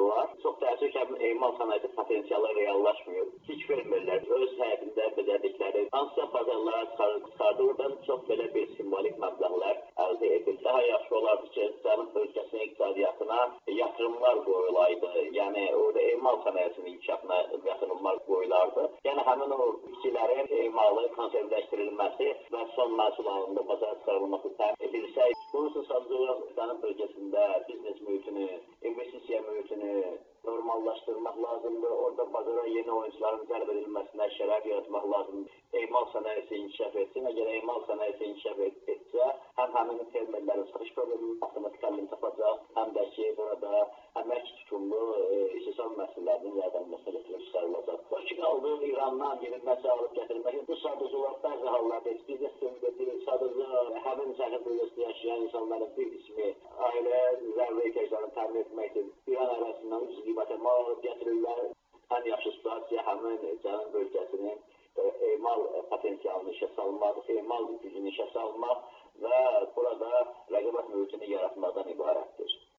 var. Çox təəssüf ki, emal sənayesi potensialı reallaşmıyor. Kiçik fermerlər öz həyətində bezədikləri hansısa bazarlara çıxardı, oradan çox belə bir simvolik məbləğlər əldə edir. Daha yaxşı olardı ki, cənub bölgəsinin iqtisadiyyatına yatırımlar qoyulaydı. Yəni orada emal sənayesinin inkişafına yatırımlar qoyulardı. Yəni həmin o bitkilərin emalı konservləşdirilməsi və son məhsul halında bazara çıxarılması təmin edilsə, bunun üçün sadəcə cənub bölgəsində biznes mühitini, mühitini normallaşdırmaq lazımdır. Orada bazara yeni oyunçuların cəlb edilməsinə şərait yaratmaq lazımdır. Emal sənayesi inkişaf etsin. Əgər emal sənayesi inkişaf etsə, həm həmin fermerlərin satış problemi avtomatik həllini tapacaq, həm də ki, burada əmək tutumlu istehsal məhsullarının yardımlaşma gətirib çıxarılacaq. O ki, qaldı İrandan gedib nəsə alıb gətirmək. Bu sadəcə olaraq bəzi hallarda biznes söhbəti, sadəcə həmin sərhəd bölgəsində yaşayan insanların bir qismi ailə zəruri ehtiyaclarını təmin etmək Kəlbəcərin bölgəsinin e, emal potensialını işə salmaq, emal gücünü işə salmaq və burada